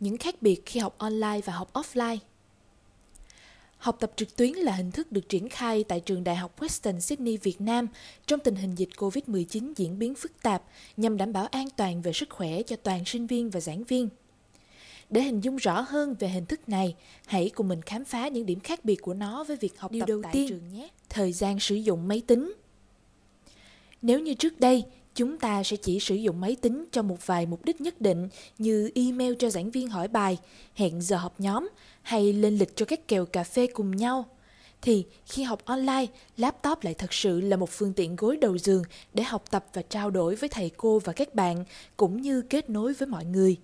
những khác biệt khi học online và học offline. Học tập trực tuyến là hình thức được triển khai tại trường Đại học Western Sydney Việt Nam trong tình hình dịch COVID-19 diễn biến phức tạp nhằm đảm bảo an toàn về sức khỏe cho toàn sinh viên và giảng viên. Để hình dung rõ hơn về hình thức này, hãy cùng mình khám phá những điểm khác biệt của nó với việc học Điều tập đầu tại tiên, trường nhé. Thời gian sử dụng máy tính. Nếu như trước đây, chúng ta sẽ chỉ sử dụng máy tính cho một vài mục đích nhất định như email cho giảng viên hỏi bài, hẹn giờ họp nhóm hay lên lịch cho các kèo cà phê cùng nhau thì khi học online, laptop lại thật sự là một phương tiện gối đầu giường để học tập và trao đổi với thầy cô và các bạn cũng như kết nối với mọi người.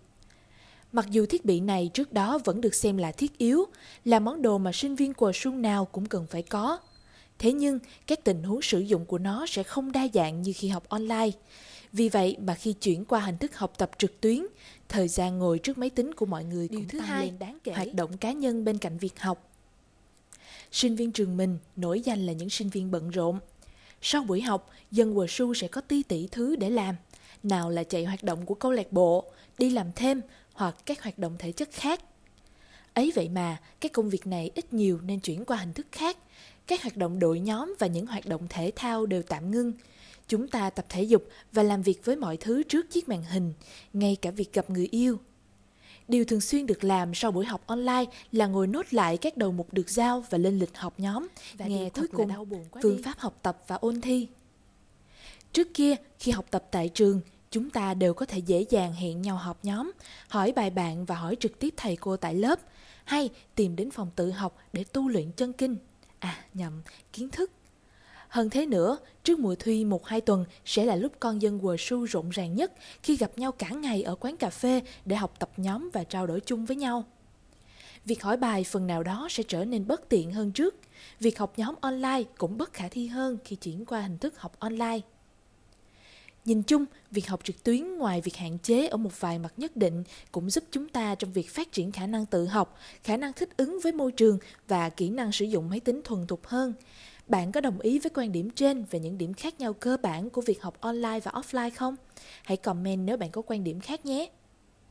Mặc dù thiết bị này trước đó vẫn được xem là thiết yếu, là món đồ mà sinh viên của xuân nào cũng cần phải có. Thế nhưng, các tình huống sử dụng của nó sẽ không đa dạng như khi học online. Vì vậy mà khi chuyển qua hình thức học tập trực tuyến, thời gian ngồi trước máy tính của mọi người Điều cũng thứ tăng hai, lên đáng kể. Hoạt động cá nhân bên cạnh việc học. Sinh viên trường mình nổi danh là những sinh viên bận rộn. Sau buổi học, dân Hòa Su sẽ có ti tỷ thứ để làm. Nào là chạy hoạt động của câu lạc bộ, đi làm thêm hoặc các hoạt động thể chất khác. Ấy vậy mà, các công việc này ít nhiều nên chuyển qua hình thức khác. Các hoạt động đội nhóm và những hoạt động thể thao đều tạm ngưng. Chúng ta tập thể dục và làm việc với mọi thứ trước chiếc màn hình, ngay cả việc gặp người yêu. Điều thường xuyên được làm sau buổi học online là ngồi nốt lại các đầu mục được giao và lên lịch học nhóm, Và nghe cuối cùng phương đi. pháp học tập và ôn thi. Trước kia, khi học tập tại trường, chúng ta đều có thể dễ dàng hẹn nhau họp nhóm, hỏi bài bạn và hỏi trực tiếp thầy cô tại lớp, hay tìm đến phòng tự học để tu luyện chân kinh. À, nhầm, kiến thức. Hơn thế nữa, trước mùa thi 1-2 tuần sẽ là lúc con dân Quờ Su rộn ràng nhất khi gặp nhau cả ngày ở quán cà phê để học tập nhóm và trao đổi chung với nhau. Việc hỏi bài phần nào đó sẽ trở nên bất tiện hơn trước. Việc học nhóm online cũng bất khả thi hơn khi chuyển qua hình thức học online. Nhìn chung, việc học trực tuyến ngoài việc hạn chế ở một vài mặt nhất định cũng giúp chúng ta trong việc phát triển khả năng tự học, khả năng thích ứng với môi trường và kỹ năng sử dụng máy tính thuần thục hơn. Bạn có đồng ý với quan điểm trên về những điểm khác nhau cơ bản của việc học online và offline không? Hãy comment nếu bạn có quan điểm khác nhé.